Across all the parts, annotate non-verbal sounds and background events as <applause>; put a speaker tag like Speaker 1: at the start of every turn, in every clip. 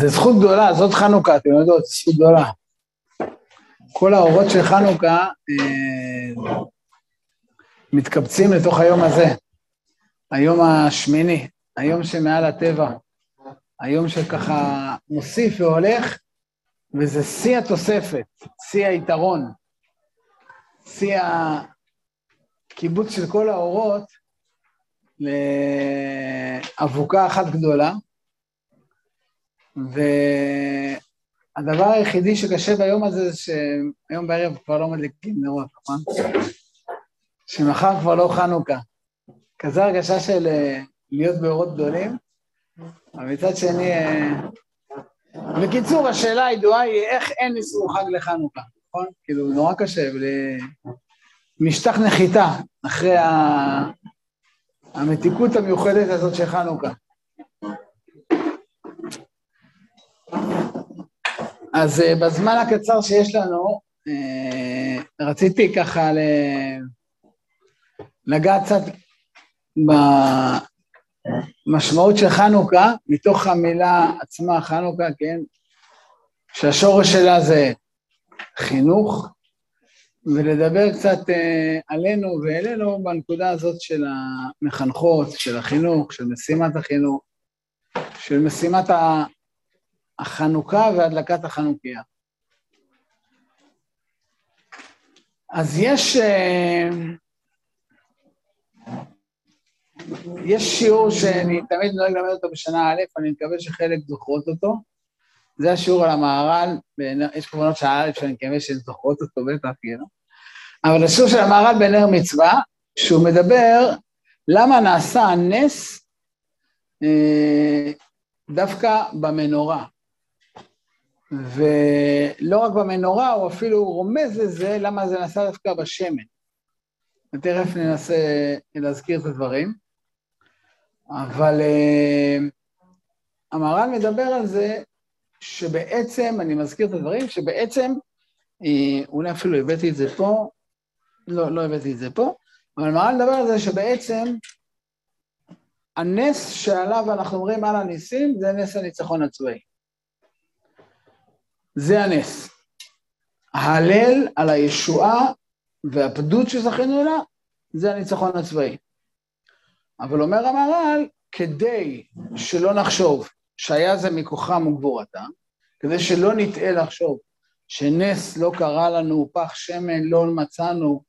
Speaker 1: זו זכות גדולה, זאת חנוכה, אתם יודעות, זכות גדולה. כל האורות של חנוכה אה, מתקבצים לתוך היום הזה, היום השמיני, היום שמעל הטבע, היום שככה מוסיף והולך, וזה שיא התוספת, שיא היתרון, שיא הקיבוץ של כל האורות לאבוקה אחת גדולה. והדבר היחידי שקשה ביום הזה זה שהיום בערב כבר לא מדליקים נרות, נכון? שמחר כבר לא חנוכה. כזו הרגשה של אה, להיות באורות גדולים, אבל מצד שני... אה, בקיצור, השאלה הידועה היא איך אין איסור חג לחנוכה, נכון? כאילו, נורא קשה, משטח נחיתה אחרי המתיקות המיוחדת הזאת של חנוכה. אז uh, בזמן הקצר שיש לנו, uh, רציתי ככה לגעת קצת במשמעות של חנוכה, מתוך המילה עצמה, חנוכה, כן? שהשורש שלה זה חינוך, ולדבר קצת uh, עלינו ואלינו בנקודה הזאת של המחנכות, של החינוך, של משימת החינוך, של משימת החנוכה והדלקת החנוכיה. אז יש, אה, יש שיעור שאני תמיד נוהג ללמד אותו בשנה א', אני מקווה שחלק זוכרות אותו. זה השיעור על המהר"ל, יש כמובן שעה א' שאני מקווה שהן זוכרות אותו בטח, כאילו. אבל השיעור של המהר"ל בנר מצווה, שהוא מדבר למה נעשה הנס אה, דווקא במנורה. ולא רק במנורה, הוא אפילו רומז לזה למה זה נעשה דווקא בשמן. ותכף ננסה להזכיר את הדברים. אבל uh, המהר"ל מדבר על זה שבעצם, אני מזכיר את הדברים, שבעצם, uh, אולי אפילו הבאתי את זה פה, לא, לא הבאתי את זה פה, אבל המהר"ל מדבר על זה שבעצם הנס שעליו אנחנו אומרים על הניסים זה נס הניצחון הצבאי. זה הנס. ההלל על הישועה והפדות שזכינו לה, זה הניצחון הצבאי. אבל אומר המהר"ל, כדי שלא נחשוב שהיה זה מכוחם וגבורתם, כדי שלא נטעה לחשוב שנס לא קרה לנו, פח שמן לא מצאנו,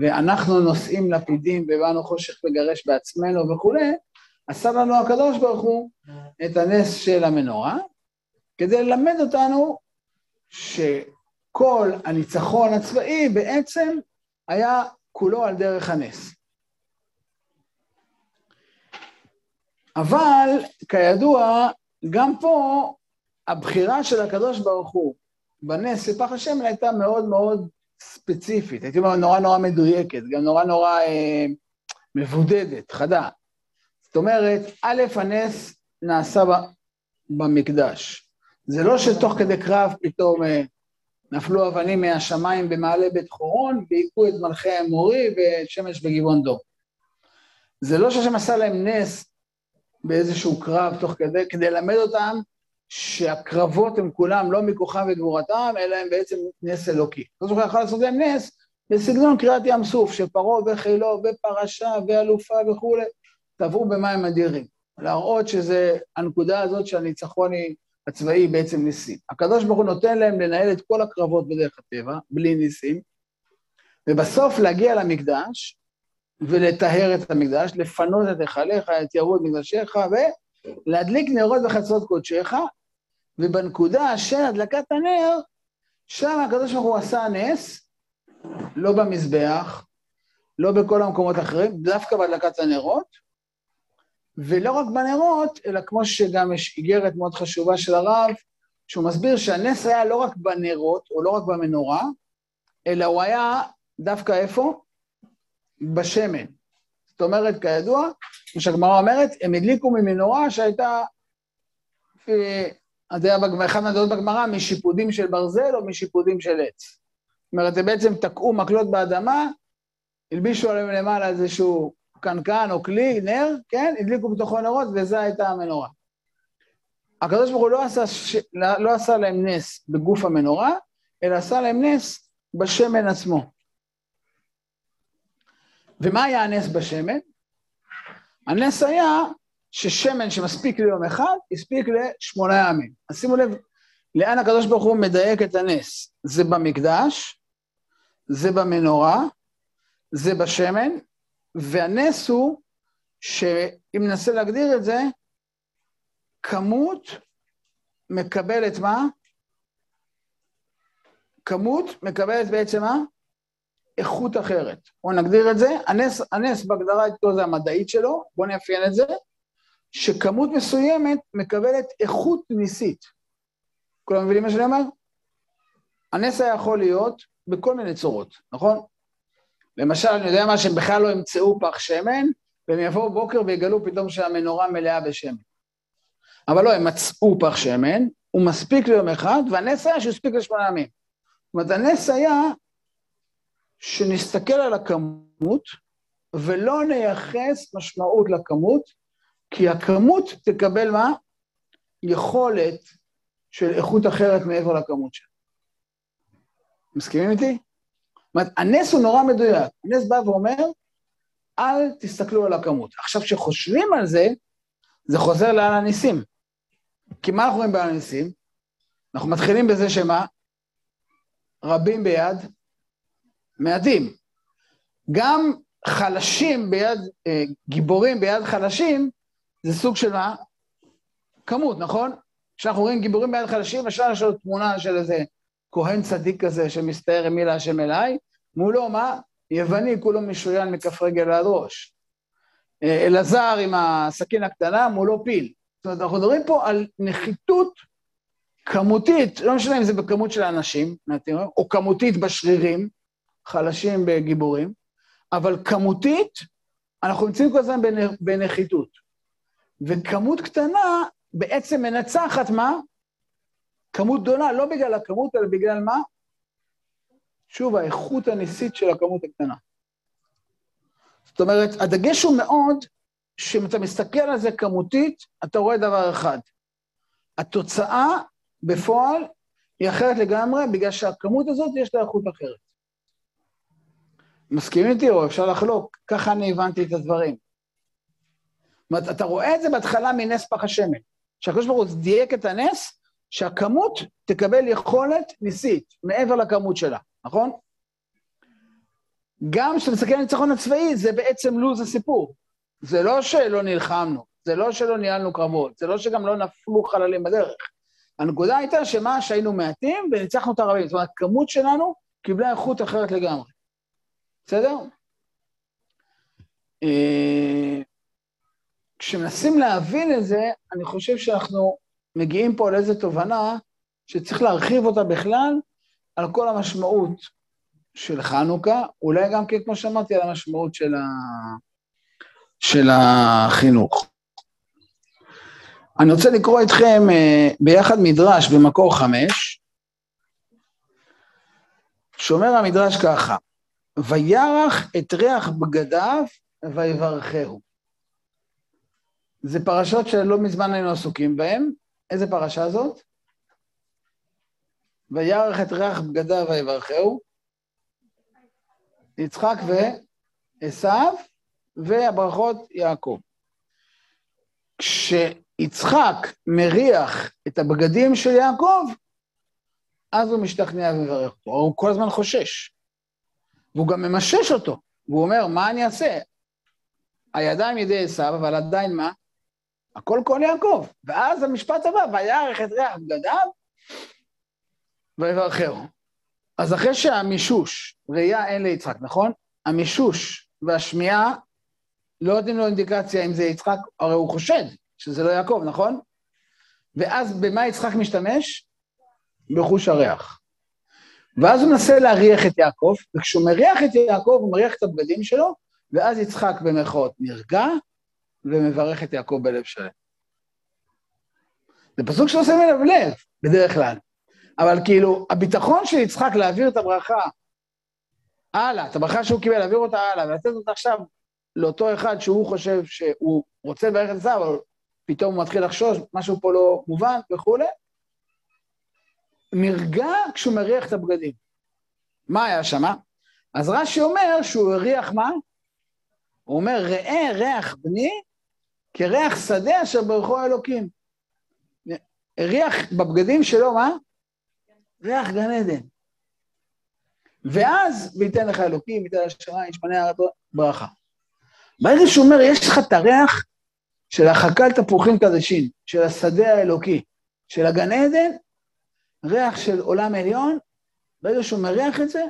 Speaker 1: ואנחנו נושאים לפידים ובאנו חושך לגרש בעצמנו וכולי, עשה לנו הקדוש ברוך הוא את הנס של המנורה, כדי ללמד אותנו שכל הניצחון הצבאי בעצם היה כולו על דרך הנס. אבל כידוע, גם פה הבחירה של הקדוש ברוך הוא בנס לפח השמן הייתה מאוד מאוד ספציפית, הייתי אומר נורא נורא מדויקת, גם נורא נורא אה, מבודדת, חדה. זאת אומרת, א', הנס נעשה במקדש. זה לא שתוך כדי קרב פתאום אה, נפלו אבנים מהשמיים במעלה בית חורון והיכו את מלכי האמורי ואת שמש בגבעון דור. זה לא שהשם עשה להם נס באיזשהו קרב תוך כדי, כדי ללמד אותם שהקרבות הם כולם לא מכוחם וגבורתם, אלא הם בעצם נס אלוקי. לא זוכר יכול לעשות להם נס בסגנון קריאת ים סוף, שפרעה וחילו ופרשה ואלופה וכולי, טבעו במים אדירים. להראות שזה, הנקודה הזאת שהניצחון היא הצבאי בעצם ניסים. הקדוש ברוך הוא נותן להם לנהל את כל הקרבות בדרך הטבע, בלי ניסים, ובסוף להגיע למקדש ולטהר את המקדש, לפנות את היכליך, את ירוד מקדשיך, ולהדליק נרות בחצרות קודשיך, ובנקודה של הדלקת הנר, שם הקדוש ברוך הוא עשה נס, לא במזבח, לא בכל המקומות האחרים, דווקא בהדלקת הנרות, ולא רק בנרות, אלא כמו שגם יש איגרת מאוד חשובה של הרב, שהוא מסביר שהנס היה לא רק בנרות, או לא רק במנורה, אלא הוא היה דווקא איפה? בשמן. זאת אומרת, כידוע, כמו שהגמרא אומרת, הם הדליקו ממנורה שהייתה, אה, זה היה אחד מהדעות בגמרא, משיפודים של ברזל או משיפודים של עץ. זאת אומרת, הם בעצם תקעו מקלות באדמה, הלבישו עליהם למעלה איזשהו קנקן או כלי, נר, כן? הדליקו בתוכו נרות, וזו הייתה המנורה. הקדוש ברוך הוא לא עשה, ש... לא, לא עשה להם נס בגוף המנורה, אלא עשה להם נס בשמן עצמו. ומה היה הנס בשמן? הנס היה ששמן שמספיק ליום אחד, הספיק לשמונה ימים. אז שימו לב לאן הקדוש ברוך הוא מדייק את הנס. זה במקדש, זה במנורה, זה בשמן, והנס הוא, שאם ננסה להגדיר את זה, כמות מקבלת מה? כמות מקבלת בעצם מה? איכות אחרת. בואו נגדיר את זה. הנס, הנס בהגדרה איתו זה המדעית שלו, בואו נאפיין את זה, שכמות מסוימת מקבלת איכות ניסית. כולם מבינים מה שאני אומר? הנס היה יכול להיות בכל מיני צורות, נכון? למשל, אני יודע מה, שהם בכלל לא ימצאו פח שמן, והם יבואו בוקר ויגלו פתאום שהמנורה מלאה בשמן. אבל לא, הם מצאו פח שמן, הוא מספיק ליום אחד, והנס היה שהוא הספיק לשמונה ימים. זאת אומרת, הנס היה שנסתכל על הכמות ולא נייחס משמעות לכמות, כי הכמות תקבל מה? יכולת של איכות אחרת מעבר לכמות שלה. מסכימים איתי? אומרת, הנס הוא נורא מדויק. הנס בא ואומר, אל תסתכלו על הכמות. עכשיו, כשחושבים על זה, זה חוזר לעל הניסים. כי מה אנחנו רואים בעל הניסים? אנחנו מתחילים בזה שמה? רבים ביד מעטים. גם חלשים ביד, אה, גיבורים ביד חלשים, זה סוג של מה? כמות, נכון? כשאנחנו רואים גיבורים ביד חלשים, אפשר לנו תמונה של איזה כהן צדיק כזה שמסתער עם מילה השם אליי, מולו מה? יווני כולו משוריין מכף רגל עד ראש. אה, אלעזר עם הסכין הקטנה, מולו פיל. זאת אומרת, אנחנו מדברים פה על נחיתות כמותית, לא משנה אם זה בכמות של האנשים, או כמותית בשרירים, חלשים בגיבורים, אבל כמותית, אנחנו נמצאים כל הזמן בנחיתות. וכמות קטנה בעצם מנצחת מה? כמות גדולה, לא בגלל הכמות, אלא בגלל מה? שוב, האיכות הניסית של הכמות הקטנה. זאת אומרת, הדגש הוא מאוד, שאם אתה מסתכל על זה כמותית, אתה רואה דבר אחד. התוצאה בפועל היא אחרת לגמרי, בגלל שהכמות הזאת יש לה איכות אחרת. מסכימים איתי או אפשר לחלוק? ככה אני הבנתי את הדברים. זאת אומרת, אתה רואה את זה בהתחלה מנס פח השמן. שהקדוש ברוך הוא דייק את הנס, שהכמות תקבל יכולת ניסית, מעבר לכמות שלה, נכון? גם כשאתה מסתכל על הניצחון הצבאי, זה בעצם לוז הסיפור. זה לא שלא נלחמנו, זה לא שלא ניהלנו קרבות, זה לא שגם לא נפלו חללים בדרך. הנקודה הייתה שמה, שהיינו מעטים וניצחנו את הרבים. זאת אומרת, הכמות שלנו קיבלה איכות אחרת לגמרי. בסדר? אה, כשמנסים להבין את זה, אני חושב שאנחנו מגיעים פה לאיזו תובנה שצריך להרחיב אותה בכלל על כל המשמעות של חנוכה, אולי גם כן, כמו שאמרתי, על המשמעות של, ה... של החינוך. אני רוצה לקרוא איתכם uh, ביחד מדרש במקור חמש, שאומר המדרש ככה, וירח את ריח בגדיו ויברכהו. זה פרשות שלא מזמן היינו עסוקים בהן. איזה פרשה זאת? וירח את ריח בגדיו ויברכהו. יצחק ועשו, והברכות יעקב. כשיצחק מריח את הבגדים של יעקב, אז הוא משתכנע ומברך אותו, הוא כל הזמן חושש. והוא גם ממשש אותו, והוא אומר, מה אני אעשה? הידיים ידי עשיו, אבל עדיין מה? הכל כל יעקב. ואז המשפט הבא, ויערך את ריח בגדיו ויברכהו. אז אחרי שהמישוש, ראייה אין ליצחק, נכון? המישוש והשמיעה לא נותנים לו אינדיקציה אם זה יצחק, הרי הוא חושד שזה לא יעקב, נכון? ואז במה יצחק משתמש? בחוש הריח. ואז הוא מנסה להריח את יעקב, וכשהוא מריח את יעקב, הוא מריח את הבגדים שלו, ואז יצחק במירכאות נרגע, ומברך את יעקב בלב שלם. זה פסוק שלא שמים אליו לב, בדרך כלל. אבל כאילו, הביטחון של יצחק להעביר את הברכה הלאה, את הברכה שהוא קיבל, להעביר אותה הלאה, ולתת אותה עכשיו לאותו אחד שהוא חושב שהוא רוצה לברך את זה, אבל פתאום הוא מתחיל לחשוש, משהו פה לא מובן וכולי. נרגע כשהוא מריח את הבגדים. מה היה שם? אז רש"י אומר שהוא הריח מה? הוא אומר, ראה ריח בני כריח שדה אשר ברכו האלוקים. הריח בבגדים שלו, מה? ריח גן עדן. ואז, וייתן לך אלוקים, וייתן לך שמיים, ישמנה ברכה. ברגע שהוא אומר, יש לך את הריח של החקל תפוחים קדשים, של השדה האלוקי, של הגן עדן, ריח של עולם עליון, ברגע שהוא מריח את זה,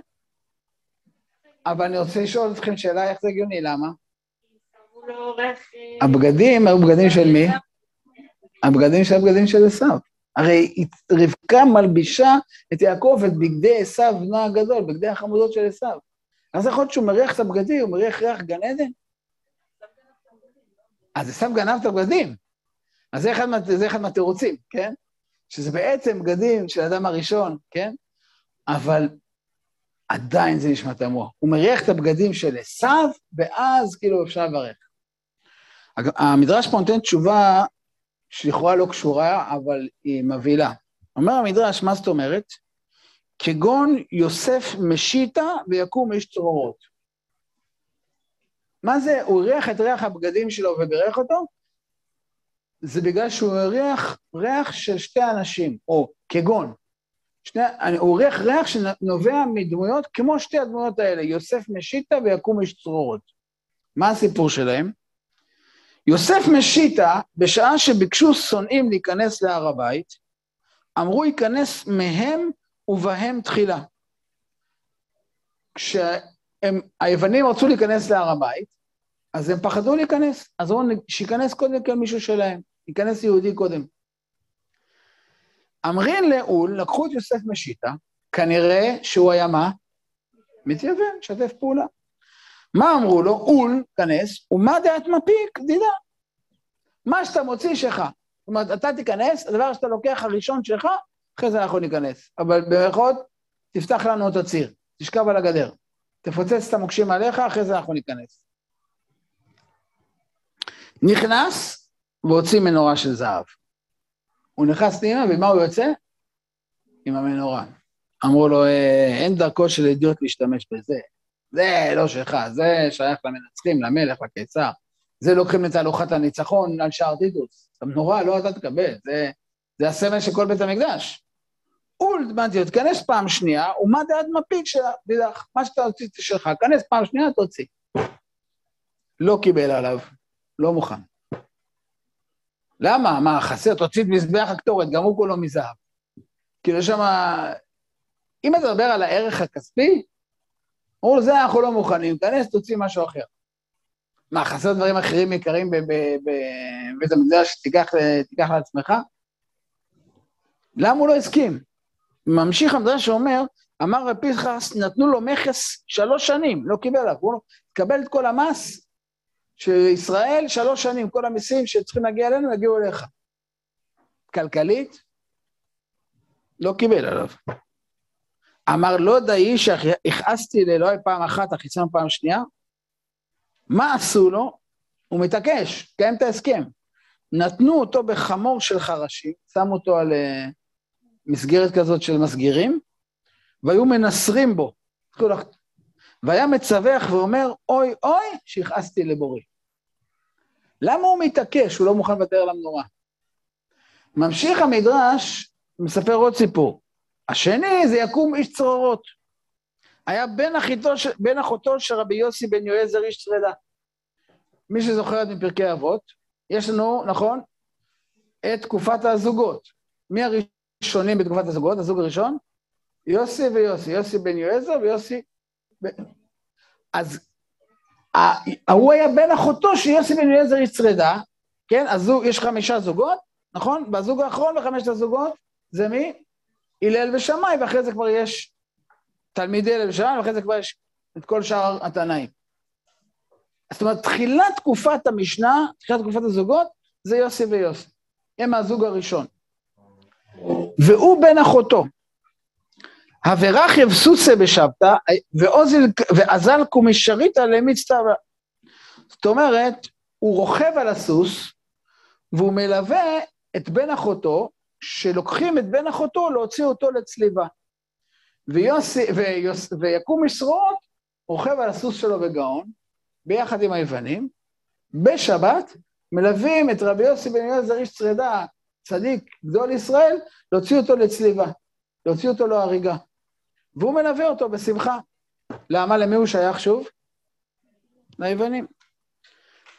Speaker 1: אבל אני רוצה לשאול אתכם שאלה איך זה הגיוני, למה? הבגדים היו בגדים של מי? הבגדים של הבגדים של עשיו. הרי רבקה מלבישה את יעקב את בגדי עשיו, בנו הגדול, בגדי החמודות של עשיו. אז יכול להיות שהוא מריח את הבגדים, הוא מריח ריח גן עדן? אז עשיו גנב את הבגדים. אז זה אחד, זה אחד מהתירוצים, כן? שזה בעצם בגדים של האדם הראשון, כן? אבל עדיין זה נשמע תמוה. הוא מריח את הבגדים של עשיו, ואז כאילו אפשר לברך. המדרש פה נותן תשובה שלכאורה לא קשורה, אבל היא מבהילה. אומר המדרש, מה זאת אומרת? כגון יוסף משיטה ויקום איש צרורות. מה זה, הוא הריח את ריח הבגדים שלו ובירך אותו? זה בגלל שהוא הריח ריח של שתי אנשים, או כגון. שני, הוא הריח ריח שנובע מדמויות כמו שתי הדמויות האלה, יוסף משיטה ויקום איש צרורות. מה הסיפור שלהם? יוסף משיטה, בשעה שביקשו שונאים להיכנס להר הבית, אמרו ייכנס מהם ובהם תחילה. כשהיוונים רצו להיכנס להר הבית, אז הם פחדו להיכנס, אז אמרו שייכנס קודם כל מישהו שלהם, ייכנס יהודי קודם. אמרין לאול, לקחו את יוסף משיטה, כנראה שהוא היה מה? מתייוון, שתף פעולה. מה אמרו לו? אול, כנס, ומה דעת מפיק? דידה. מה שאתה מוציא שלך. זאת אומרת, אתה תיכנס, הדבר שאתה לוקח הראשון שלך, אחרי זה אנחנו ניכנס. אבל במירכאות, תפתח לנו את הציר, תשכב על הגדר. תפוצץ את המוקשים עליך, אחרי זה אנחנו ניכנס. נכנס והוציא מנורה של זהב. הוא נכנס פנימה, ומה הוא יוצא? עם המנורה. אמרו לו, אה, אין דרכו של אידיוט להשתמש בזה. זה לא שלך, זה שייך למנצחים, למלך, לקיסר. זה לוקחים את תהלוכת הניצחון על שער טיטוס. המנורה לא אתה תקבל, זה, זה הסמל של כל בית המקדש. אולדמנטיות, תיכנס פעם שנייה, ומה דעת מפיק של דידך, מה שאתה הוציא שלך, כנס פעם שנייה, תוציא. לא קיבל עליו, לא מוכן. למה? מה, חסר, תוציא את מזבח הקטורת, גם הוא כולו מזהב. כאילו שם, אם אתה מדבר על הערך הכספי, אמרו, זה אנחנו לא מוכנים, כנס, תוציא משהו אחר. מה, חסר דברים אחרים יקרים בבית המקדש, תיקח, תיקח לעצמך? למה הוא לא הסכים? ממשיך המדרש שאומר, אמר רב פנחס, נתנו לו מכס שלוש שנים, לא קיבל עליו, הוא תקבל את כל המס של ישראל שלוש שנים, כל המיסים שצריכים להגיע אלינו יגיעו אליך. כלכלית, לא קיבל עליו. אמר לא דאי שהכעסתי לאלוהי פעם אחת, החיצון פעם שנייה, מה עשו לו? הוא מתעקש, קיים את ההסכם. נתנו אותו בחמור של חרשים, שמו אותו על uh, מסגרת כזאת של מסגירים, והיו מנסרים בו. והיה מצווח ואומר, אוי אוי, שהכעסתי לבורי. למה הוא מתעקש? הוא לא מוכן לוותר על המנורה. ממשיך המדרש, מספר עוד סיפור. השני זה יקום איש צרורות. היה בן, אחיתו, בן אחותו של רבי יוסי בן יועזר איש צרדה. מי שזוכר את מפרקי אבות, יש לנו, נכון, את תקופת הזוגות. מי הראשונים בתקופת הזוגות? הזוג הראשון? יוסי ויוסי, יוסי בן יועזר ויוסי... אז ההוא היה בן אחותו של יוסי בן יועזר איש צרדה, כן? אז יש חמישה זוגות, נכון? והזוג האחרון בחמשת הזוגות זה מי? הלל ושמאי, ואחרי זה כבר יש תלמידי הלל ושמאי, ואחרי זה כבר יש את כל שאר התנאים. זאת אומרת, תחילת תקופת המשנה, תחילת תקופת הזוגות, זה יוסי ויוסי. הם הזוג הראשון. והוא בן אחותו. הוורח יבסוסה בשבתא, ואזל קומישריתא למצטווה. זאת אומרת, הוא רוכב על הסוס, והוא מלווה את בן אחותו, שלוקחים את בן אחותו להוציא אותו לצליבה. ויוסי, ויוס, ויקום משרות רוכב על הסוס שלו בגאון, ביחד עם היוונים, בשבת מלווים את רבי יוסי בן אליעזר איש צרדה, צדיק גדול ישראל, להוציא אותו לצליבה, להוציא אותו להריגה. והוא מלווה אותו בשמחה. למה? למי הוא שייך שוב? ליוונים.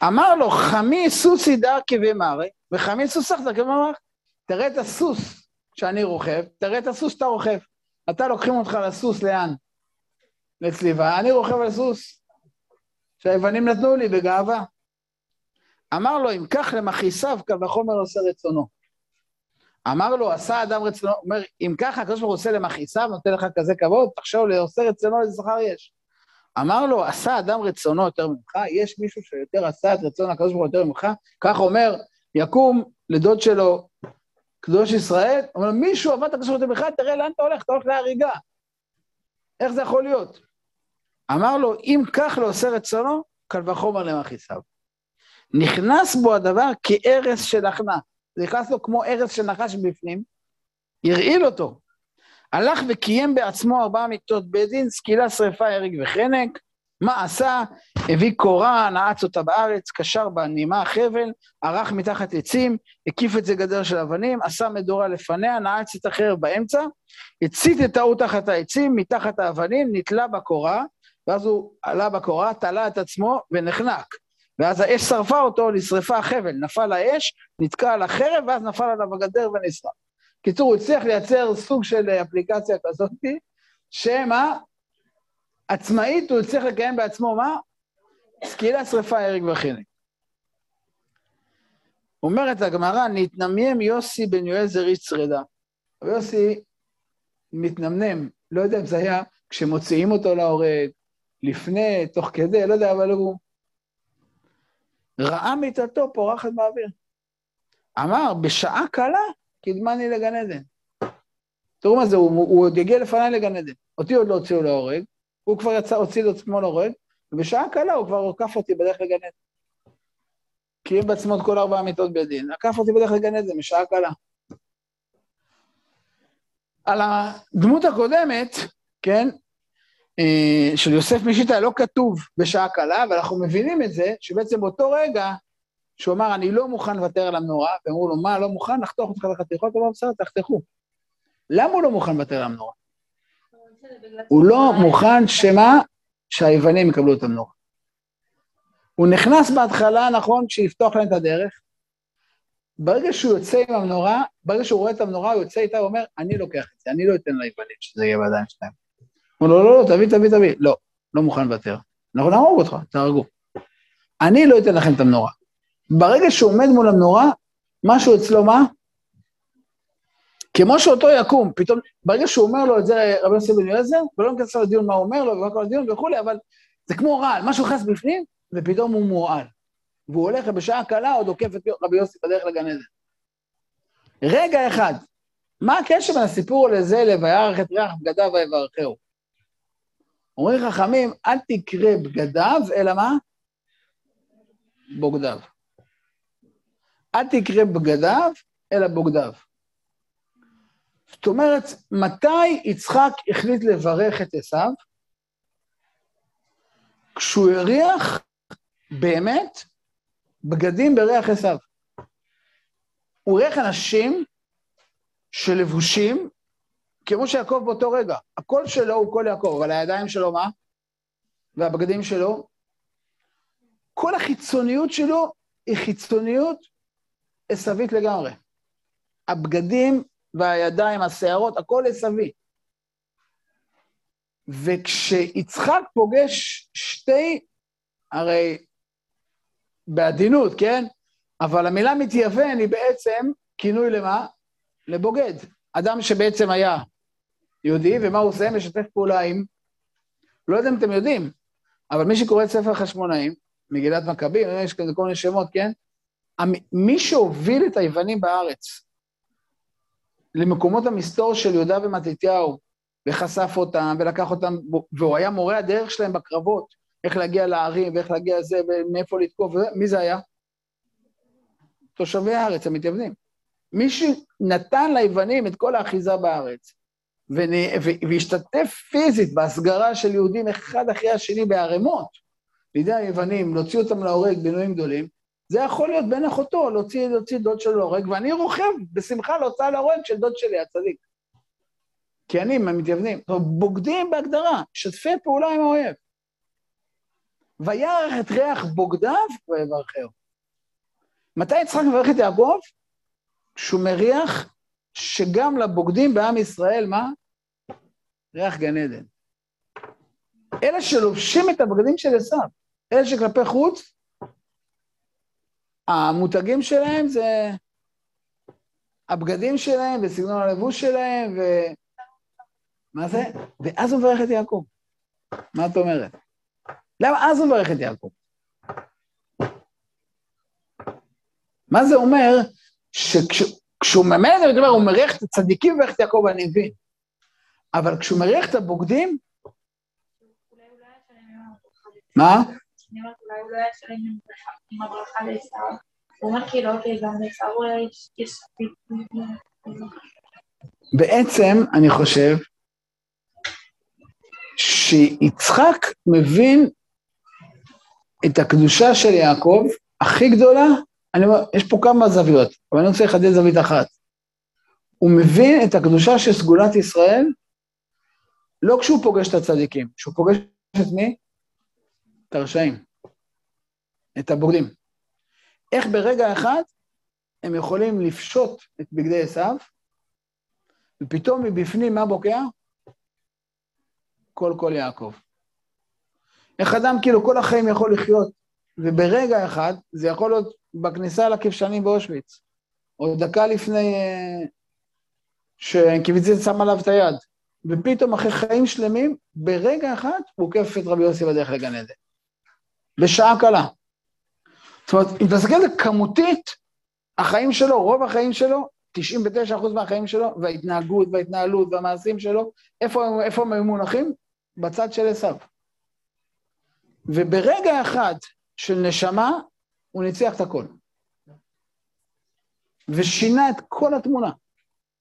Speaker 1: אמר לו, חמי סוסי דרכי ומרי, וחמי סוס דרכי ומרי, תראה את הסוס שאני רוכב, תראה את הסוס שאתה רוכב. אתה לוקחים אותך לסוס לאן? לצליבה, אני רוכב על סוס שהיוונים נתנו לי בגאווה. אמר לו, אם כך למכעיסיו, קל וחומר עושה רצונו. אמר לו, עשה אדם רצונו, אומר, אם ככה הקדוש ברוך הוא עושה למכעיסיו, נותן לך כזה כבוד, תחשוב, עושה רצונו, איזה שכר יש. אמר לו, עשה אדם רצונו יותר ממך, יש מישהו שיותר עשה את רצון הקדוש ברוך הוא יותר ממך? כך אומר, יקום לדוד שלו, קדוש ישראל, אומר, מישהו עבד את הקדוש ברוך הוא תראה לאן אתה הולך, אתה הולך להריגה. איך זה יכול להיות? אמר לו, אם כך לא עושה רצונו, קל וחומר למכעיסיו. נכנס בו הדבר כארס של הכנע. זה נכנס לו כמו ארס של נחש בפנים, הרעיל אותו. הלך וקיים בעצמו ארבע מיטות בית דין, סקילה, שרפה, הרג וחנק. מה עשה? הביא קורה, נעץ אותה בארץ, קשר בה נימה חבל, ערך מתחת עצים, הקיף את זה גדר של אבנים, עשה מדורה לפניה, נעץ את החרב באמצע, הצית את ההוא תחת העצים, מתחת האבנים, נתלה בקורה, ואז הוא עלה בקורה, תלה את עצמו ונחנק. ואז האש שרפה אותו, נשרפה החבל, נפל האש, נתקע על החרב, ואז נפל עליו הגדר ונשרף. קיצור, הוא הצליח לייצר סוג של אפליקציה כזאת, שמה? עצמאית הוא הצליח לקיים בעצמו מה? סקילה, שרפה, הרג וחנק. אומרת הגמרא, נתנמיים יוסי בן יועזר איש. אבל יוסי מתנמנם, לא יודע אם זה היה כשמוציאים אותו להורג, לפני, תוך כדי, לא יודע, אבל הוא ראה מיטתו פורחת באוויר. אמר, בשעה קלה קדמני לגן עדן. תראו מה זה, הוא, הוא עוד יגיע לפניי לגן עדן. אותי עוד לא הוציאו להורג, הוא כבר יצא, הוציא את עצמו להורג, ובשעה קלה הוא כבר עקף אותי בדרך לגן עדן. קיים בעצמו את כל ארבע המיטות בדין, עקף אותי בדרך לגן עדן, בשעה קלה. על הדמות הקודמת, כן, אה, של יוסף משיטה לא כתוב בשעה קלה, ואנחנו מבינים את זה, שבעצם באותו רגע, שהוא אמר, אני לא מוכן לוותר על המנורה, ואמרו לו, מה, לא מוכן? נחתוך אותך לחתיכות? הוא אמר, בסדר, תחתכו. למה הוא לא מוכן לוותר על המנורה? הוא לא מוכן שמה? שהיוונים יקבלו את המנורה. הוא נכנס בהתחלה, נכון, שיפתוח להם את הדרך. ברגע שהוא יוצא עם המנורה, ברגע שהוא רואה את המנורה, הוא יוצא איתה, הוא אומר, אני לוקח את זה, אני לא אתן ליוונים שזה יהיה בידיים שלהם. הוא אומר לו, לא, לא, תביא, תביא, תביא. לא, לא מוכן לוותר. אנחנו נהרוג אותך, תהרגו. אני לא אתן לכם את המנורה. ברגע שהוא עומד מול המנורה, משהו אצלו, מה? כמו שאותו יקום, פתאום, ברגע שהוא אומר לו את זה רבי יוסי בן יועזר, ולא נכנס לדיון מה הוא אומר לו, ומה כל הדיון וכולי, אבל זה כמו רעל, משהו נכנס בפנים, ופתאום הוא מורעל. והוא הולך ובשעה קלה עוד עוקף את רבי יוסי בדרך לגן עדן. רגע אחד, מה הקשר בין הסיפור לזה ל"וירך את ריח בגדיו ויברכהו"? אומרים חכמים, אל תקרא בגדיו, אלא מה? בוגדיו. אל תקרא בגדיו, אלא בוגדיו. זאת אומרת, מתי יצחק החליט לברך את עשיו? כשהוא הריח באמת בגדים בריח עשיו. הוא הריח אנשים שלבושים כמו שיעקב באותו רגע. הקול שלו הוא קול יעקב, אבל הידיים שלו מה? והבגדים שלו? כל החיצוניות שלו היא חיצוניות עשווית לגמרי. הבגדים והידיים, השערות, הכל עשוי. וכשיצחק פוגש שתי, הרי בעדינות, כן? אבל המילה מתייוון היא בעצם כינוי למה? לבוגד. אדם שבעצם היה יהודי, ומה הוא עושה? משתף פעולה עם... לא יודע אם אתם יודעים, אבל מי שקורא את ספר חשמונאים, מגילת מכבים, יש כזה כל מיני שמות, כן? מי שהוביל את היוונים בארץ למקומות המסתור של יהודה ומתתיהו, וחשף אותם, ולקח אותם, והוא היה מורה הדרך שלהם בקרבות, איך להגיע לערים, ואיך להגיע לזה, ומאיפה לתקוף, מי זה היה? תושבי הארץ, המתייוונים. מי שנתן ליוונים את כל האחיזה בארץ, והשתתף פיזית בהסגרה של יהודים אחד אחרי השני בערימות, לידי היוונים, להוציא אותם להורג בינויים גדולים, זה יכול להיות בן אחותו, להוציא, להוציא דוד שלו להורג, ואני רוכב בשמחה להוצאה להורג של דוד שלי, הצדיק. כי אני מהמתייוונים. בוגדים בהגדרה, שתפי פעולה עם האויב. וירח את ריח בוגדיו ויברכהו. מתי יצחק מברך את יעקב? כשהוא מריח שגם לבוגדים בעם ישראל, מה? ריח גן עדן. אלה שלובשים את הבגדים של עשיו, אלה שכלפי חוץ, המותגים שלהם זה הבגדים שלהם וסגנון הלבוש שלהם, ו... מה זה? ואז הוא מברך את יעקב. מה את אומרת? למה אז הוא מברך את יעקב? מה זה אומר? שכשהוא ממלא את זה, הוא מריח את הצדיקים ומברך את יעקב, אני מבין. אבל כשהוא מריח את הבוגדים... מה? אולי הוא לא היה שלם עם הברכה לעשו. הוא אומר כאילו, אוקיי, גם לעשו יש... בעצם, אני חושב, שיצחק מבין את הקדושה של יעקב הכי גדולה, אני אומר, יש פה כמה זוויות, אבל אני רוצה לחדד זווית אחת. הוא מבין את הקדושה של סגולת ישראל לא כשהוא פוגש את הצדיקים, כשהוא פוגש את מי? את הרשעים, את הבוגדים. איך ברגע אחד הם יכולים לפשוט את בגדי עשיו, ופתאום מבפנים מה בוקע? כל כל יעקב. איך אדם כאילו כל החיים יכול לחיות, וברגע אחד, זה יכול להיות בכניסה לכבשנים באושוויץ, או דקה לפני אה, שקיביצית שם עליו את היד, ופתאום אחרי חיים שלמים, ברגע אחד הוא עוקף את רבי יוסי בדרך לגן עדן. בשעה קלה. זאת אומרת, אם תסתכל על זה כמותית, החיים שלו, רוב החיים שלו, 99% מהחיים שלו, וההתנהגות וההתנהלות והמעשים שלו, איפה, איפה הם היו מונחים? בצד של עשיו. וברגע אחד של נשמה, הוא ניצח את הכל. ושינה את כל התמונה.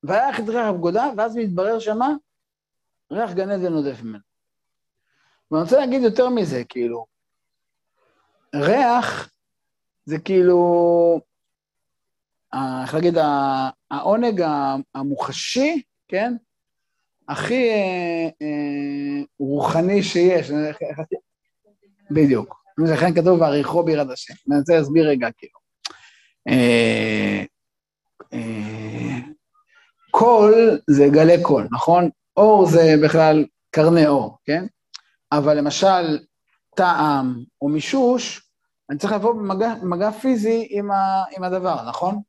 Speaker 1: והיה את ריח הבגודה, ואז מתברר שמה? ריח גן עדן עודף ממנו. ואני רוצה להגיד יותר מזה, כאילו, ריח זה כאילו, איך להגיד, העונג המוחשי, כן? הכי אה, אה, רוחני שיש. בדיוק. לכן כתוב, והריחו ביראת השם. אני רוצה להסביר רגע, כאילו. אה, אה, קול זה גלי קול, נכון? אור זה בכלל קרני אור, כן? אבל למשל, טעם או מישוש, אני צריך לבוא במגע, במגע פיזי עם, ה, עם הדבר, נכון?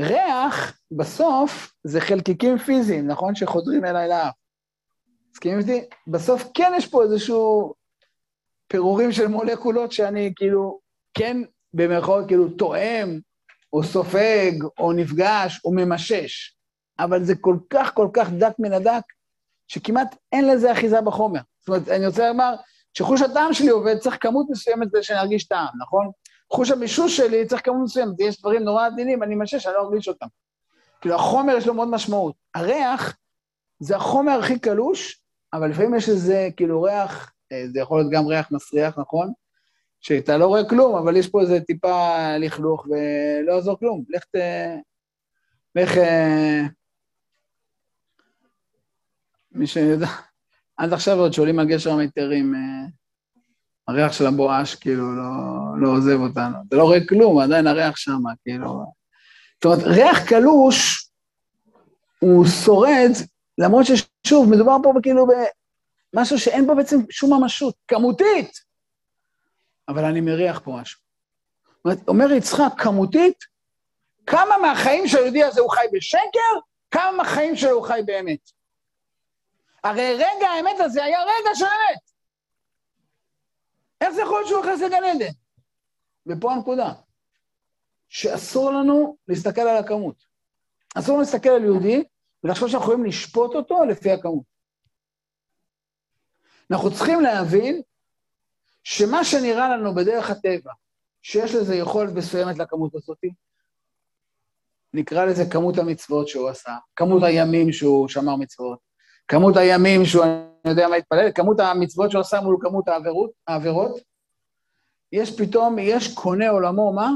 Speaker 1: ריח, בסוף, זה חלקיקים פיזיים, נכון? שחודרים אליי לאף. מסכים איתי? בסוף כן יש פה איזשהו פירורים של מולקולות שאני כאילו, כן, במירכאות, כאילו, תואם, או סופג, או נפגש, או ממשש. אבל זה כל כך כל כך דק מן הדק, שכמעט אין לזה אחיזה בחומר. זאת אומרת, אני רוצה לומר, כשחוש הטעם שלי עובד, צריך כמות מסוימת כדי שאני ארגיש טעם, נכון? חוש המישוש שלי צריך כמות מסוימת, יש דברים נורא עדינים, אני משש, אני לא ארגיש אותם. כאילו, החומר יש לו מאוד משמעות. הריח זה החומר הכי קלוש, אבל לפעמים יש איזה, כאילו, ריח, אה, זה יכול להיות גם ריח מסריח, נכון? שאתה לא רואה כלום, אבל יש פה איזה טיפה לכלוך ולא יעזור כלום. לך ת... לך... אה, מי שיודע, עד עכשיו עוד שואלים על גשר המיתרים, אה, הריח של הבואש כאילו לא, לא עוזב אותנו. אתה לא רואה כלום, עדיין הריח שם, כאילו... זאת אומרת, ריח קלוש, הוא שורד, למרות ששוב, מדובר פה כאילו במשהו שאין בו בעצם שום ממשות, כמותית, אבל אני מריח פה משהו. אומר יצחק, כמותית, כמה מהחיים של היהודי הזה הוא חי בשקר, כמה מהחיים שלו הוא חי באמת. הרי רגע האמת הזה היה רגע של אמת. איך זה יכול להיות שהוא נכנס לגן עדן? ופה הנקודה, שאסור לנו להסתכל על הכמות. אסור לנו להסתכל על יהודי ולחשוב שאנחנו יכולים לשפוט אותו לפי הכמות. אנחנו צריכים להבין שמה שנראה לנו בדרך הטבע שיש לזה יכולת מסוימת לכמות הזאת. נקרא לזה כמות המצוות שהוא עשה, כמות הימים שהוא שמר מצוות, כמות הימים שהוא, אני יודע מה התפלל, כמות המצוות שהוא עשה מול כמות העבירות, העבירות. יש פתאום, יש קונה עולמו, מה?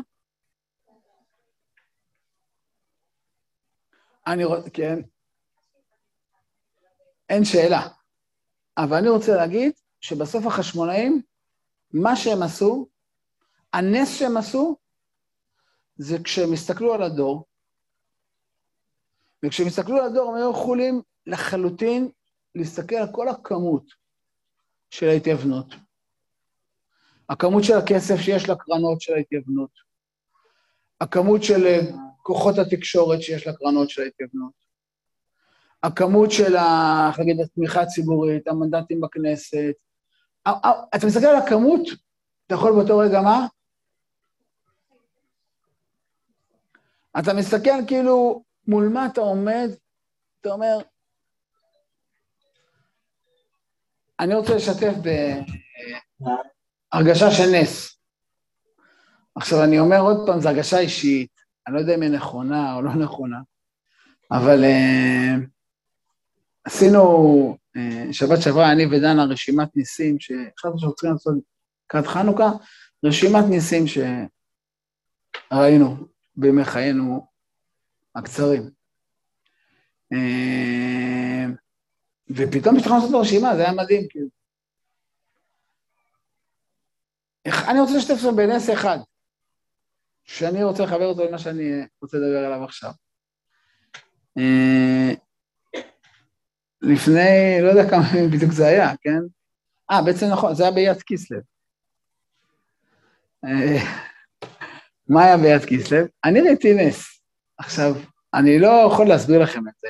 Speaker 1: אני רוצה, כן, אין שאלה. אבל אני רוצה להגיד שבסוף החשמונאים, מה שהם עשו, הנס שהם עשו, זה כשהם הסתכלו על הדור, וכשהם הסתכלו על הדור, הם היו יכולים לחלוטין להסתכל על כל הכמות של ההתייוונות. הכמות של הכסף שיש לקרנות של ההתייוונות, הכמות של אה, כוחות התקשורת שיש לקרנות של ההתייוונות, הכמות של, איך להגיד, התמיכה הציבורית, המנדטים בכנסת. אתה מסתכל על הכמות, אתה יכול באותו רגע מה? אתה מסתכל כאילו מול מה אתה עומד, אתה אומר, אני רוצה לשתף בהרגשה של נס. עכשיו, אני אומר עוד פעם, זו הרגשה אישית, אני לא יודע אם היא נכונה או לא נכונה, אבל uh, עשינו uh, שבת שעברה, אני ודנה, רשימת ניסים, שחשבתי שאנחנו צריכים לעשות לקראת חנוכה, רשימת ניסים שראינו בימי חיינו הקצרים. Uh, ופתאום התחלנו לעשות את הרשימה, זה היה מדהים, כאילו. אני רוצה לשתף אתכם בנס אחד, שאני רוצה לחבר אותו למה שאני רוצה לדבר עליו עכשיו. אה, לפני, לא יודע כמה ימים בדיוק זה היה, כן? אה, בעצם נכון, זה היה ביד כיסלב. אה, מה היה ביד כיסלב? אני ראיתי נס. עכשיו, אני לא יכול להסביר לכם את זה,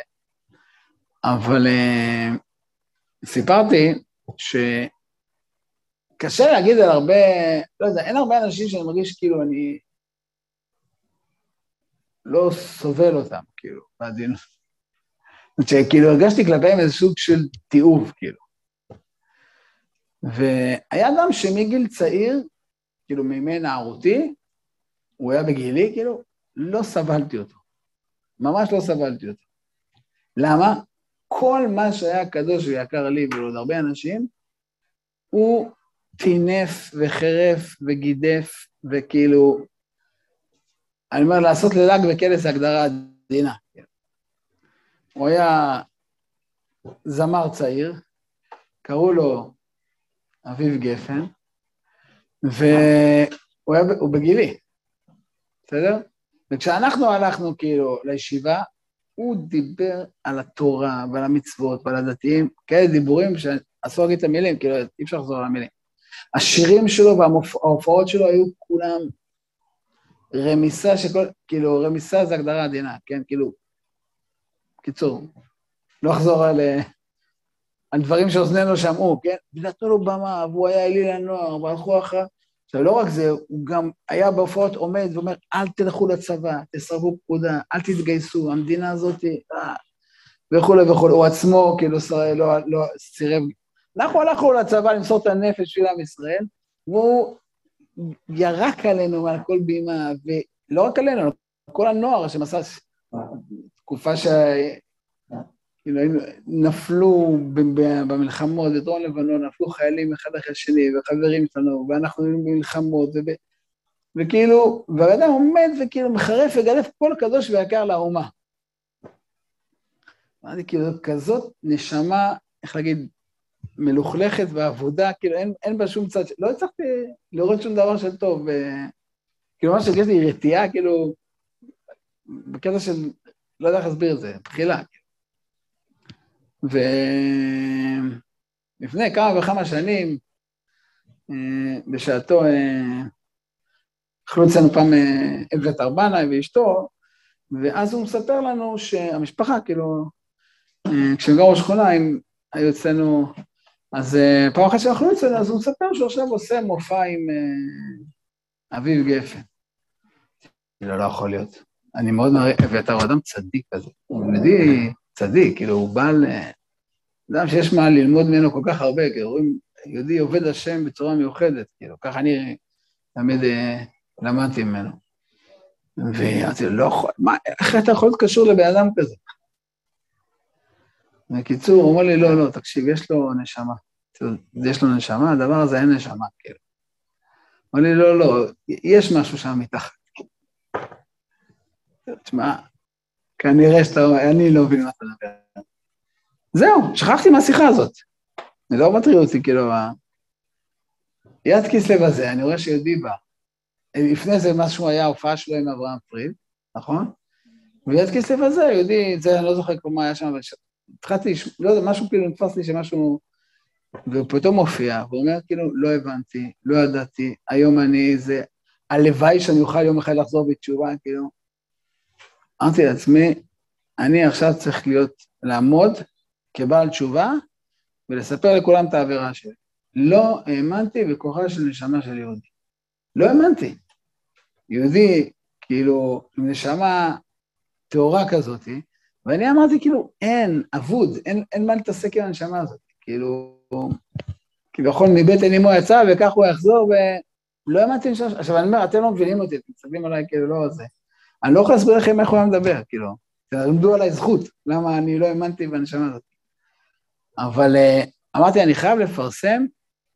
Speaker 1: אבל uh, סיפרתי שקשה להגיד על הרבה, לא יודע, אין הרבה אנשים שאני מרגיש כאילו אני לא סובל אותם, כאילו, בעדינות. שכאילו הרגשתי כלפיהם איזה סוג של תיעוב, כאילו. והיה אדם שמגיל צעיר, כאילו מימי נערותי, הוא היה בגילי, כאילו, לא סבלתי אותו. ממש לא סבלתי אותו. למה? כל מה שהיה קדוש ויקר לי ולעוד הרבה אנשים, הוא טינף וחרף וגידף, וכאילו, אני אומר, לעשות ללעג וקלס הגדרה עדינה. הוא היה זמר צעיר, קראו לו אביב גפן, והוא היה, הוא בגילי, בסדר? וכשאנחנו הלכנו כאילו לישיבה, הוא דיבר על התורה ועל המצוות ועל הדתיים, כאלה דיבורים שאסור להגיד את המילים, כאילו אי אפשר לחזור על המילים. השירים שלו וההופעות שלו היו כולם רמיסה שכל, כאילו רמיסה זה הגדרה עדינה, כן? כאילו, קיצור, לא אחזור על, על דברים שאוזנינו שמעו, כן? ונתנו לו במה, והוא היה אליל הנוער, והלכו אחריו. עכשיו, לא רק זה, הוא גם היה בהופעות עומד ואומר, אל תלכו לצבא, תסרבו פקודה, אל תתגייסו, המדינה הזאת, אה, וכולי וכולי. הוא עצמו, כאילו, לא, לא סירב. אנחנו הלכנו לצבא למסור את הנפש של עם ישראל, והוא ירק עלינו מעל כל בימה, ולא רק עלינו, על כל הנוער שמסר תקופה ש... כאילו, נפלו במלחמות בדרום לבנון, נפלו חיילים אחד אחרי השני, וחברים שלנו, ואנחנו היינו במלחמות, וב... וכאילו, והאדם עומד וכאילו מחרף וגדף כל הקדוש ויקר לאומה. אמרתי, כאילו, כזאת נשמה, איך להגיד, מלוכלכת ועבודה, כאילו, אין, אין בה שום צד, לא הצלחתי לראות שום דבר של טוב. כאילו, ממש הרגשתי רתיעה, כאילו, בקטע של, לא יודע איך להסביר את זה, בחילה. ולפני כמה וכמה שנים, אה, בשעתו, אה, אכלו אצלנו פעם אבלת בנאי ואשתו, ואז הוא מספר לנו שהמשפחה, כאילו, אה, כשהם גרו בשכונה, הם היו אצלנו, אז פעם אחת שאכלו אצלנו, אז הוא מספר שהוא עכשיו עושה מופע עם אביב גפן. לא, לא יכול להיות. אני מאוד מעריך, ואתה אדם צדיק כזה. הוא מביא צדיק, כאילו, הוא בעל... אדם שיש מה ללמוד ממנו כל כך הרבה, כאילו, רואים, יהודי עובד השם בצורה מיוחדת, כאילו, ככה אני תמיד אה, למדתי ממנו. ואמרתי לו, לא יכול, מה, איך אתה יכול להיות קשור לבן אדם כזה? בקיצור, הוא אומר לי, לא, לא, תקשיב, יש לו נשמה. יש לו נשמה, הדבר הזה אין נשמה, כאילו. אמר לי, לא, לא, יש משהו שם מתחת. תשמע, כנראה שאתה, אני לא מבין מה אתה מדבר. זהו, שכחתי מהשיחה הזאת. זה לא מטריד אותי, כאילו, יד כסלו הזה, אני רואה שיהודי בא. לפני זה משהו היה הופעה שלו עם אברהם פריד, נכון? ויד כסלו הזה, יהודי, זה, אני לא זוכר כבר מה היה שם, אבל התחלתי, לא יודע, משהו כאילו נתפס לי שמשהו... והוא פתאום מופיע, והוא אומר כאילו, לא הבנתי, לא ידעתי, היום אני זה, הלוואי שאני אוכל יום אחד לחזור בתשובה, כאילו. אמרתי לעצמי, אני עכשיו צריך להיות, לעמוד כבעל תשובה ולספר לכולם את העבירה שלי. לא האמנתי בכוחה של נשמה של יהודי. לא האמנתי. יהודי, כאילו, עם נשמה טהורה כזאתי, ואני אמרתי, כאילו, אין, אבוד, אין, אין מה להתעסק עם הנשמה הזאת. כאילו, כביכול אין אמו יצא, וכך הוא יחזור, ולא האמנתי לשם... עכשיו, אני אומר, אתם לא מבינים אותי, אתם מסתכלים עליי כאילו, לא זה. אני לא יכול להסביר לכם איך הוא היה מדבר, כאילו. תלמדו עליי זכות, למה אני לא האמנתי בנשמה הזאת. אבל אה, אמרתי, אני חייב לפרסם,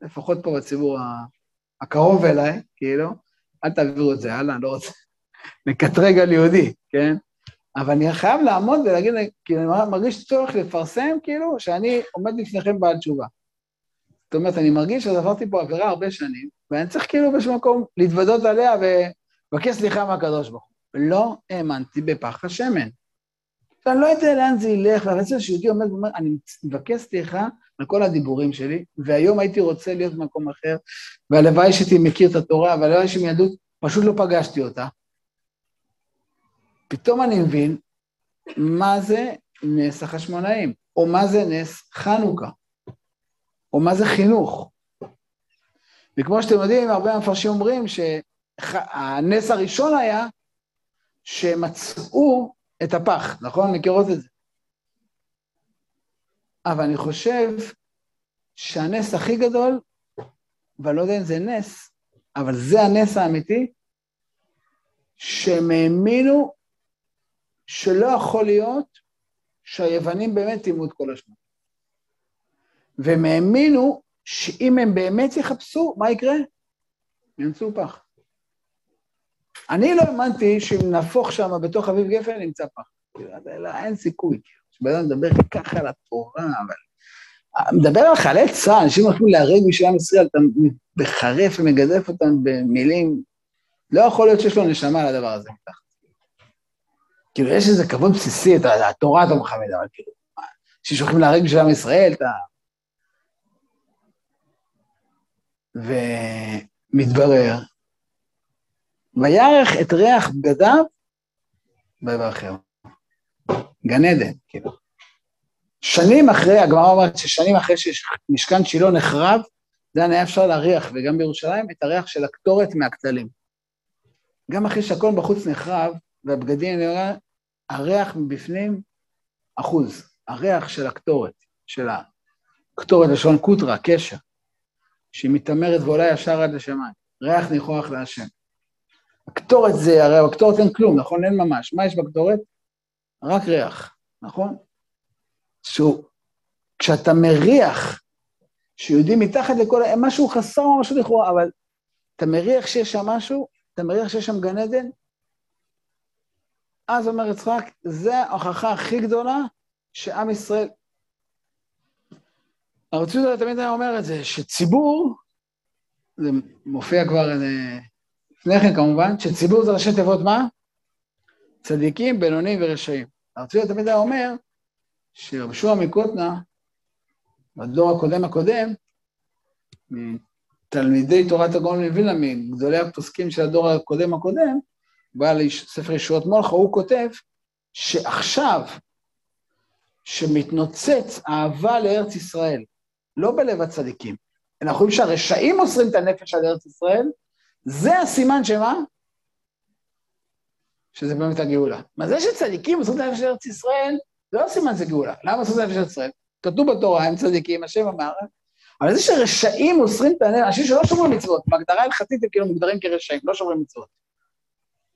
Speaker 1: לפחות פה בציבור הקרוב אליי, כאילו, אל תעבירו את זה הלאה, אני לא רוצה <laughs> לקטרג על יהודי, כן? אבל אני חייב לעמוד ולהגיד, כאילו, אני מרגיש צורך לפרסם, כאילו, שאני עומד לפניכם בעל תשובה. זאת אומרת, אני מרגיש שעברתי פה עבירה הרבה שנים, ואני צריך כאילו באיזשהו מקום להתוודות עליה ולבקש סליחה מהקדוש ברוך. לא האמנתי בפח השמן. אני לא יודע לאן זה ילך, זה שיהודי עומד ואומר, אני מבקש סליחה על כל הדיבורים שלי, והיום הייתי רוצה להיות במקום אחר, והלוואי שהייתי מכיר את התורה, והלוואי שמיהדות, פשוט לא פגשתי אותה. פתאום אני מבין מה זה נס החשמונאים, או מה זה נס חנוכה, או מה זה חינוך. וכמו שאתם יודעים, הרבה מפרשים אומרים שהנס הראשון היה שמצאו את הפח, נכון? מכירות את זה. אבל אני חושב שהנס הכי גדול, ואני לא יודע אם זה נס, אבל זה הנס האמיתי, שהם האמינו שלא יכול להיות שהיוונים באמת אימו את כל השמות. והם האמינו שאם הם באמת יחפשו, מה יקרה? ימצאו פח. אני לא האמנתי שאם נהפוך שם בתוך אביב גפן, נמצא פח. לא, אין סיכוי. כשבן אדם מדבר ככה על התורה, אבל... מדבר על חיילי צה"ל, אנשים הולכים להרג בשביל עם ישראל, אתה מחרף ומגדף אותם במילים, לא יכול להיות שיש לו נשמה על הדבר הזה כאילו, יש איזה כבוד בסיסי, את התורה אתה מכבד, אבל כאילו, אנשים שהולכים להרג בשביל עם ישראל, אתה... ומתברר וירך את ריח בגדיו ויברכם. גן עדן, כאילו. שנים אחרי, הגמרא אומרת ששנים אחרי שמשכן שילה נחרב, עדיין היה אפשר להריח, וגם בירושלים, את הריח של הקטורת מהכתלים. גם אחרי שהכל בחוץ נחרב, והבגדים, הריח מבפנים, אחוז. הריח של הקטורת, של הקטורת לשון קוטרה, קשר, שהיא מתעמרת ועולה ישר עד לשמיים. ריח ניחוח להשם. הקטורת זה, הרי בקטורת אין כלום, נכון? אין ממש. מה יש בקטורת? רק ריח, נכון? שהוא, כשאתה מריח שיהודי מתחת לכל, משהו חסר או משהו לכאורה, אבל אתה מריח שיש שם משהו, אתה מריח שיש שם גן עדן, אז אומר יצחק, זה ההוכחה הכי גדולה שעם ישראל... הרב צודה תמיד היה אומר את זה, שציבור, זה מופיע כבר אה, לפני כן כמובן, שציבור זה ראשי תיבות מה? צדיקים, בינונים ורשעים. הרב צבי תמיד היה אומר שרב שועה מקוטנה, בדור הקודם הקודם, מתלמידי תורת הגאון מווילנה, מגדולי הפוסקים של הדור הקודם הקודם, בעל ספר ישועות מולכו, הוא כותב שעכשיו, שמתנוצץ אהבה לארץ ישראל, לא בלב הצדיקים, אנחנו רואים שהרשעים מוסרים את הנפש על ארץ ישראל, זה הסימן שמה? שזה באמת הגאולה. מה זה שצדיקים עשו את הנפש של ארץ ישראל, זה לא סימן זה גאולה. למה עשו את הנפש של ישראל? כתוב בתורה, הם צדיקים, השם אמר, אבל זה שרשעים מוסרים את הנס, אנשים שלא שומרים מצוות, בהגדרה הלכתית הם כאילו מוגדרים כרשעים, לא שומרים מצוות.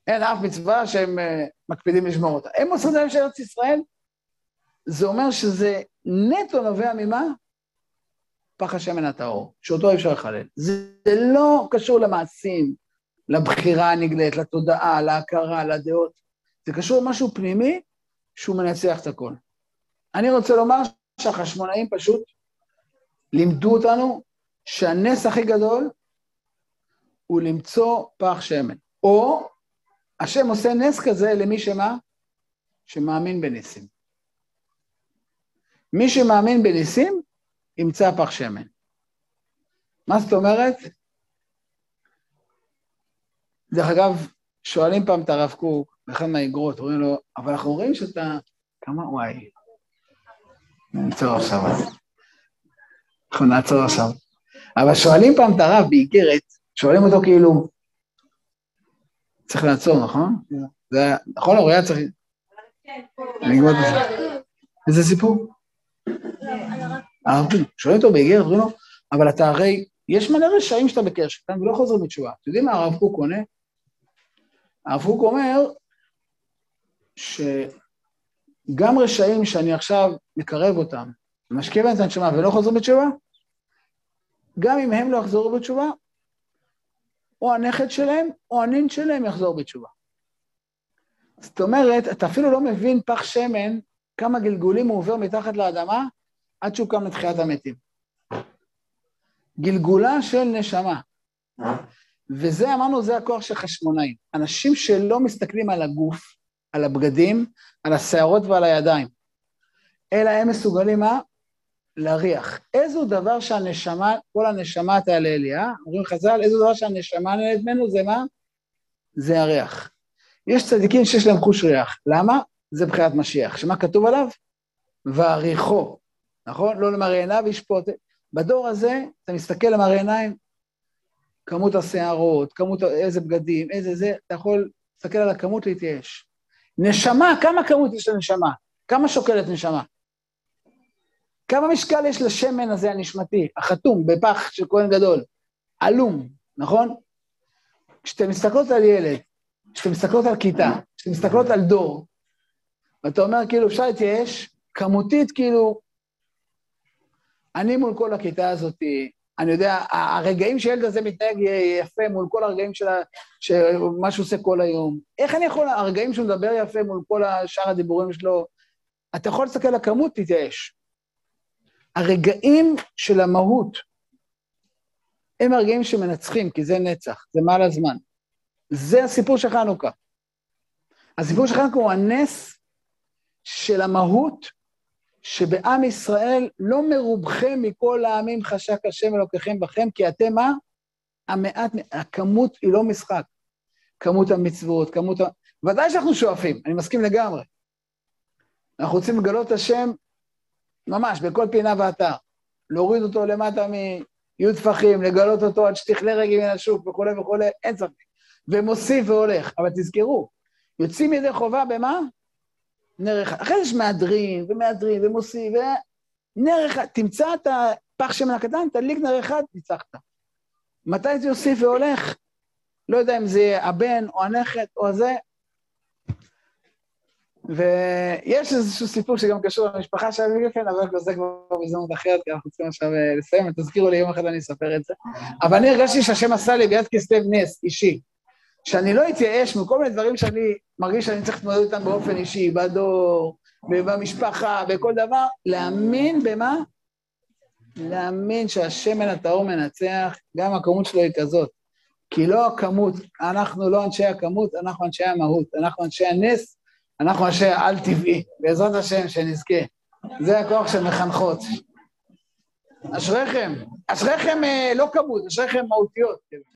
Speaker 1: אין אף מצווה שהם uh, מקפידים לשמור אותה. הם מוסרים את הנס של ארץ ישראל, זה אומר שזה נטו נובע ממה? פח השמן הטהור, שאותו אי אפשר לחלל. זה, זה לא קשור למעשים, לבחירה הנגלית, לתודעה, להכרה, לדעות. זה קשור למשהו פנימי שהוא מנצח את הכל. אני רוצה לומר שהחשמונאים פשוט לימדו אותנו שהנס הכי גדול הוא למצוא פח שמן. או השם עושה נס כזה למי שמה? שמאמין בניסים. מי שמאמין בניסים, ימצא פח שמן. מה זאת אומרת? דרך אגב, שואלים פעם את הרב קוק, באחד מהאגרות, אומרים לו, אבל אנחנו רואים שאתה... כמה? וואי. נעצור עכשיו. אנחנו נעצור עכשיו. אבל שואלים פעם את הרב באיגרת, שואלים אותו כאילו, צריך לעצור, נכון? זה נכון, היה צריך... אני אגמור את זה. איזה סיפור? הרב קוק, שואלים אותו באיגרת, אומרים לו, אבל אתה הרי, יש מלא רשעים שאתה בקשר שלהם ולא חוזר בתשובה. אתם יודעים מה הרב קוק עונה? הרב קוק אומר שגם רשעים שאני עכשיו מקרב אותם, משקיע בהם את הנשמה ולא חוזרים בתשובה, גם אם הם לא יחזרו בתשובה, או הנכד שלהם או הנין שלהם יחזור בתשובה. זאת אומרת, אתה אפילו לא מבין פח שמן, כמה גלגולים הוא עובר מתחת לאדמה עד שהוא קם לתחיית המתים. גלגולה של נשמה. וזה, אמרנו, זה הכוח של חשמונאים. אנשים שלא מסתכלים על הגוף, על הבגדים, על השערות ועל הידיים, אלא הם מסוגלים מה? להריח. איזו דבר שהנשמה, כל הנשמה תעלה אליה, אומרים חז"ל, איזו דבר שהנשמה נהנית ממנו זה מה? זה הריח. יש צדיקים שיש להם חוש ריח. למה? זה בחירת משיח. שמה כתוב עליו? ועריכו, נכון? לא למראה עיניו ישפוט. בדור הזה, אתה מסתכל למראה עיניים, כמות השערות, כמות איזה בגדים, איזה זה, אתה יכול להסתכל על הכמות להתייאש. נשמה, כמה כמות יש לנשמה? כמה שוקלת נשמה? כמה משקל יש לשמן הזה הנשמתי, החתום בפח של כהן גדול? עלום, נכון? כשאתן מסתכלות על ילד, כשאתן מסתכלות על כיתה, כשאתן מסתכלות על דור, ואתה אומר, כאילו, אפשר להתייאש, כמותית, כאילו, אני מול כל הכיתה הזאת, אני יודע, הרגעים שהילד הזה מתנהג יפה מול כל הרגעים של מה שהוא עושה כל היום, איך אני יכול, הרגעים שהוא מדבר יפה מול כל שאר הדיבורים שלו, אתה יכול להסתכל על הכמות, תתייאש. הרגעים של המהות הם הרגעים שמנצחים, כי זה נצח, זה מעל הזמן. זה הסיפור של חנוכה. הסיפור של חנוכה הוא הנס של המהות שבעם ישראל לא מרובכם מכל העמים חשק השם אלוקיכם בכם, כי אתם מה? המעט, הכמות היא לא משחק. כמות המצוות, כמות ה... ודאי שאנחנו שואפים, אני מסכים לגמרי. אנחנו רוצים לגלות את השם ממש בכל פינה ואתר. להוריד אותו למטה מי' טפחים, לגלות אותו עד שתכלה רגל מן השוק וכולי וכולי, אין ספק. ומוסיף והולך. אבל תזכרו, יוצאים ידי חובה במה? נר אחד. אחרי זה יש מהדרין ומהדרין ומוסיף, ונר אחד, תמצא את הפח שמן הקטן, תדליק נר אחד, ניצחת. מתי זה יוסיף והולך? לא יודע אם זה הבן או הנכד או הזה. ויש איזשהו סיפור שגם קשור למשפחה של אבי אבל זה כבר בהזדמנות אחרת, כי אנחנו צריכים עכשיו אה, לסיים, תזכירו לי יום אחד אני אספר את זה. אבל אני הרגשתי שהשם עשה לי ביד כסלו נס אישי. שאני לא אתייאש מכל מיני דברים שאני מרגיש שאני צריך להתמודד איתם באופן אישי, בדור, במשפחה, בכל דבר, להאמין במה? להאמין שהשמן הטהור מנצח, גם הכמות שלו היא כזאת. כי לא הכמות, אנחנו לא אנשי הכמות, אנחנו אנשי המהות, אנחנו אנשי הנס, אנחנו אנשי העל-טבעי, בעזרת השם, שנזכה. זה הכוח של מחנכות. אשריכם, אשריכם אה, לא כמות, אשריכם מהותיות.